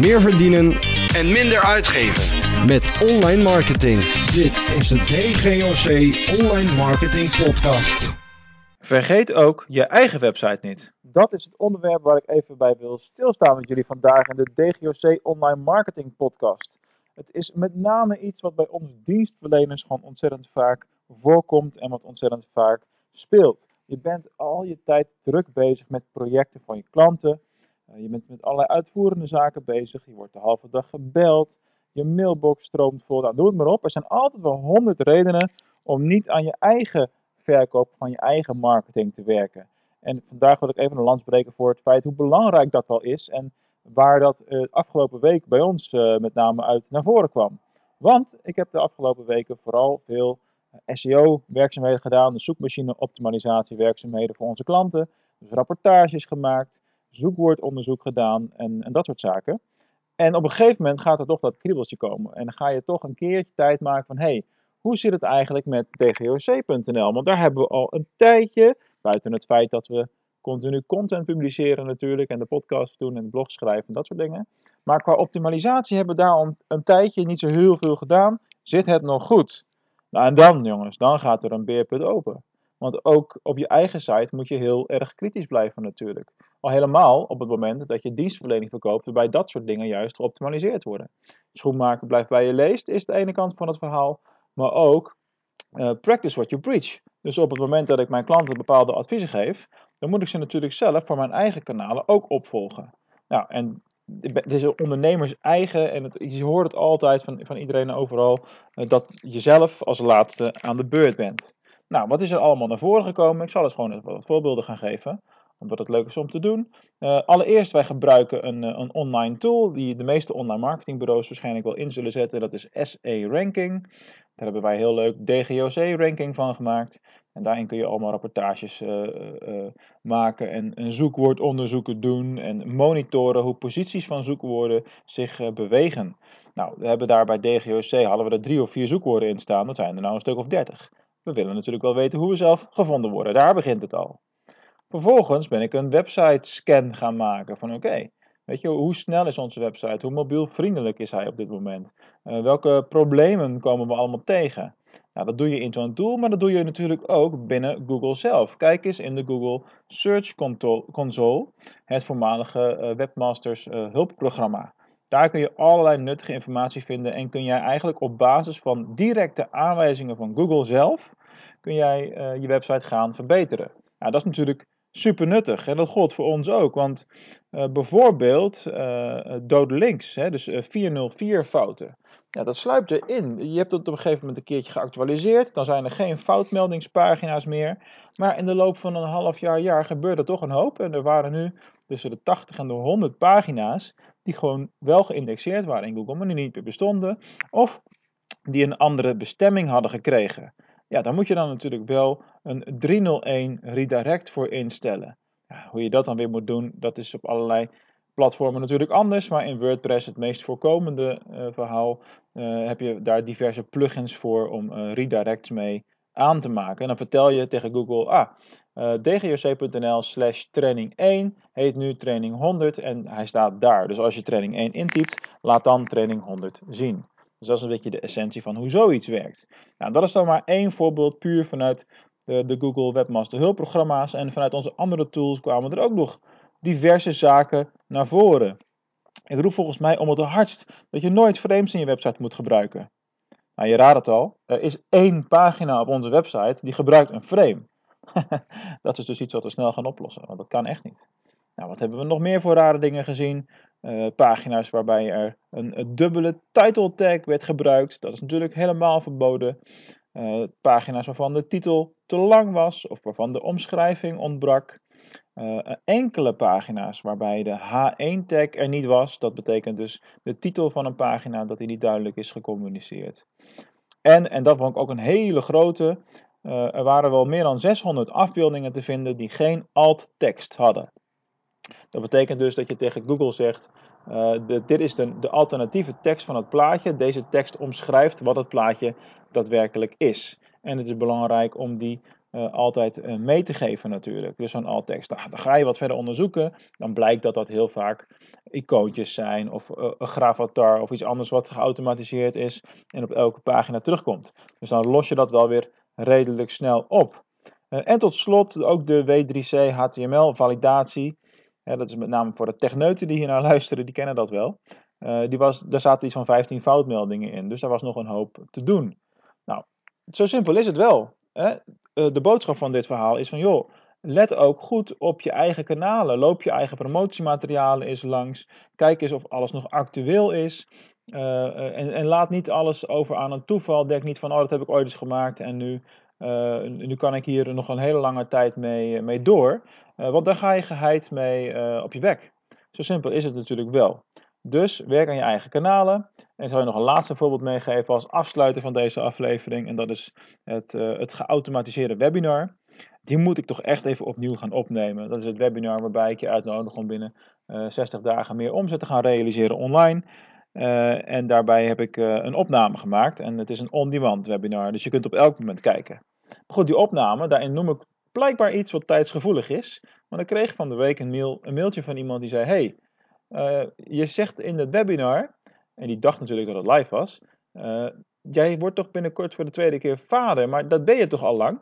meer verdienen en minder uitgeven. met online marketing. Dit is de DGOC Online Marketing Podcast. Vergeet ook je eigen website niet. Dat is het onderwerp waar ik even bij wil stilstaan met jullie vandaag in de DGOC Online Marketing Podcast. Het is met name iets wat bij ons dienstverleners gewoon ontzettend vaak voorkomt en wat ontzettend vaak speelt. Je bent al je tijd druk bezig met projecten van je klanten. Eh, je bent met allerlei uitvoerende zaken bezig. Je wordt de halve dag gebeld. Je mailbox stroomt vol. Nou, doe het maar op. Er zijn altijd wel honderd redenen om niet aan je eigen verkoop van je eigen marketing te werken. En vandaag wil ik even een lans breken voor het feit hoe belangrijk dat wel is en waar dat uh, afgelopen week bij ons uh, met name uit naar voren kwam. Want ik heb de afgelopen weken vooral veel SEO-werkzaamheden gedaan, de zoekmachine-optimalisatie-werkzaamheden voor onze klanten, dus rapportages gemaakt, zoekwoordonderzoek gedaan en, en dat soort zaken. En op een gegeven moment gaat er toch dat kriebeltje komen en dan ga je toch een keertje tijd maken van hey, hoe zit het eigenlijk met dgoc.nl? Want daar hebben we al een tijdje, buiten het feit dat we continu content publiceren natuurlijk en de podcast doen en de blog schrijven en dat soort dingen. Maar qua optimalisatie hebben we daar al een, een tijdje niet zo heel veel gedaan. Zit het nog goed? Nou en dan jongens, dan gaat er een beerput open. Want ook op je eigen site moet je heel erg kritisch blijven natuurlijk. Al helemaal op het moment dat je dienstverlening verkoopt, waarbij dat soort dingen juist geoptimaliseerd worden. Schoenmaker blijft bij je leest, is de ene kant van het verhaal maar ook uh, practice what you preach. Dus op het moment dat ik mijn klanten bepaalde adviezen geef, dan moet ik ze natuurlijk zelf voor mijn eigen kanalen ook opvolgen. Nou, en het is ondernemers eigen, en het, je hoort het altijd van, van iedereen overal, uh, dat je zelf als laatste aan de beurt bent. Nou, wat is er allemaal naar voren gekomen? Ik zal eens gewoon wat voorbeelden gaan geven omdat het leuk is om te doen. Uh, allereerst, wij gebruiken een, een online tool die de meeste online marketingbureaus waarschijnlijk wel in zullen zetten. Dat is SE Ranking. Daar hebben wij heel leuk DGOC-ranking van gemaakt. En daarin kun je allemaal rapportages uh, maken en, en, zoekwoordonderzoeken doen en monitoren hoe posities van zoekwoorden zich bewegen. Nou, we hebben daar bij DGOC hadden we er drie of vier zoekwoorden in staan. Dat zijn er nou een stuk of dertig. We willen natuurlijk wel weten hoe we zelf gevonden worden. Daar begint het al. Vervolgens ben ik een website scan gaan maken van oké, weet je, hoe snel is onze website? Hoe mobielvriendelijk is hij op dit moment? Uh, welke problemen komen we allemaal tegen? Nou, dat doe je in zo'n tool, maar dat doe je natuurlijk ook binnen Google zelf. Kijk eens in de Google Search Console, het voormalige uh, Webmasters uh, hulpprogramma. Daar kun je allerlei nuttige informatie vinden en kun jij eigenlijk op basis van directe aanwijzingen van Google zelf, kun jij je website gaan verbeteren. Nou, dat is natuurlijk super nuttig. En dat gold voor ons ook. Want uh, bijvoorbeeld uh, dode links, hè, dus uh, 404 fouten. Ja, dat sluipt erin. Je hebt het op een gegeven moment een keertje geactualiseerd. Dan zijn er geen foutmeldingspagina's meer. Maar in de loop van een half jaar, jaar gebeurde toch een hoop. En er waren nu tussen de 80 en de 100 pagina's die gewoon wel geïndexeerd waren in Google, maar nu niet meer bestonden. Of die een andere bestemming hadden gekregen. Ja, daar moet je dan natuurlijk wel een 301 redirect voor instellen. Hoe je dat dan weer moet doen, dat is op allerlei platformen natuurlijk anders. Maar in WordPress, het meest voorkomende uh, verhaal, uh, heb je daar diverse plugins voor om uh, redirects mee aan te maken. En dan vertel je tegen Google, ah, dgoc.nl slash training 1 heet nu training 100 en hij staat daar. Dus als je training 1 intypt, laat dan training 100 zien. Dus dat is een beetje de essentie van hoe zoiets werkt. Nou, dat is dan maar één voorbeeld puur vanuit de, de Google Webmaster hulpprogramma's. En vanuit onze andere tools kwamen er ook nog diverse zaken naar voren. Ik roep volgens mij om het hardst dat je nooit frames in je website moet gebruiken. Nou, je raadt het al, er is één pagina op onze website die gebruikt een frame. dat is dus iets wat we snel gaan oplossen, want dat kan echt niet. Nou, wat hebben we nog meer voor rare dingen gezien? Uh, pagina's waarbij er een, dubbele title tag werd gebruikt. Dat is natuurlijk helemaal verboden. Uh, pagina's waarvan de titel te lang was of waarvan de omschrijving ontbrak. Uh, enkele pagina's waarbij de H1-tag er niet was. Dat betekent dus de titel van een pagina dat die niet duidelijk is gecommuniceerd. En, en dat vond ik ook een hele grote, er waren wel meer dan 600 afbeeldingen te vinden die geen alt-tekst hadden. Dat betekent dus dat je tegen Google zegt, de, dit is de, de alternatieve tekst van het plaatje. Deze tekst omschrijft wat het plaatje daadwerkelijk is. En het is belangrijk om die uh, altijd uh, mee te geven natuurlijk. Dus zo'n alt-tekst. Nou, dan ga je wat verder onderzoeken. Dan blijkt dat dat heel vaak icoontjes zijn of een gravatar of iets anders wat geautomatiseerd is en op elke pagina terugkomt. Dus dan los je dat wel weer redelijk snel op. en tot slot ook de W3C HTML validatie. Dat is met name voor de techneuten die hier naar luisteren, die kennen dat wel. die was, daar zaten iets van 15 foutmeldingen in, dus daar was nog een hoop te doen. Nou, zo simpel is het wel. Hè? Eh, de boodschap van dit verhaal is van joh, let ook goed op je eigen kanalen. Loop je eigen promotiematerialen eens langs. Kijk eens of alles nog actueel is. Uh, en, en, laat niet alles over aan een toeval. Denk niet van, oh, dat heb ik ooit eens gemaakt en nu, nu kan ik hier nog een hele lange tijd mee, mee door. want dan ga je geheid mee op je bek. Zo simpel is het natuurlijk wel. Dus werk aan je eigen kanalen. En zal je nog een laatste voorbeeld meegeven als afsluiter van deze aflevering. En dat is het, het geautomatiseerde webinar. Die moet ik toch echt even opnieuw gaan opnemen. Dat is het webinar waarbij ik je uitnodig om binnen uh, eh, 60 dagen meer omzet te gaan realiseren online. En daarbij heb ik een opname gemaakt. En het is een on-demand webinar, dus je kunt op elk moment kijken. Goed, die opname, daarin noem ik blijkbaar iets wat tijdsgevoelig is. Maar dan kreeg ik van de week een, mail, een mailtje van iemand die zei: Hey, uh, je zegt in het webinar, en die dacht natuurlijk dat het live was, uh, jij wordt toch binnenkort voor de tweede keer vader, maar dat ben je toch al lang?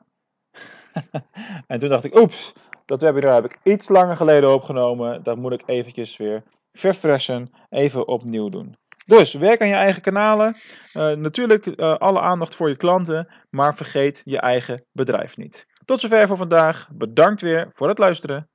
en toen dacht ik, oeps, dat webinar heb ik iets langer geleden opgenomen, dat moet ik eventjes weer verfressen, even opnieuw doen. Dus werk aan je eigen kanalen. Uh, natuurlijk uh, alle aandacht voor je klanten, maar vergeet je eigen bedrijf niet. Tot zover voor vandaag. Bedankt weer voor het luisteren.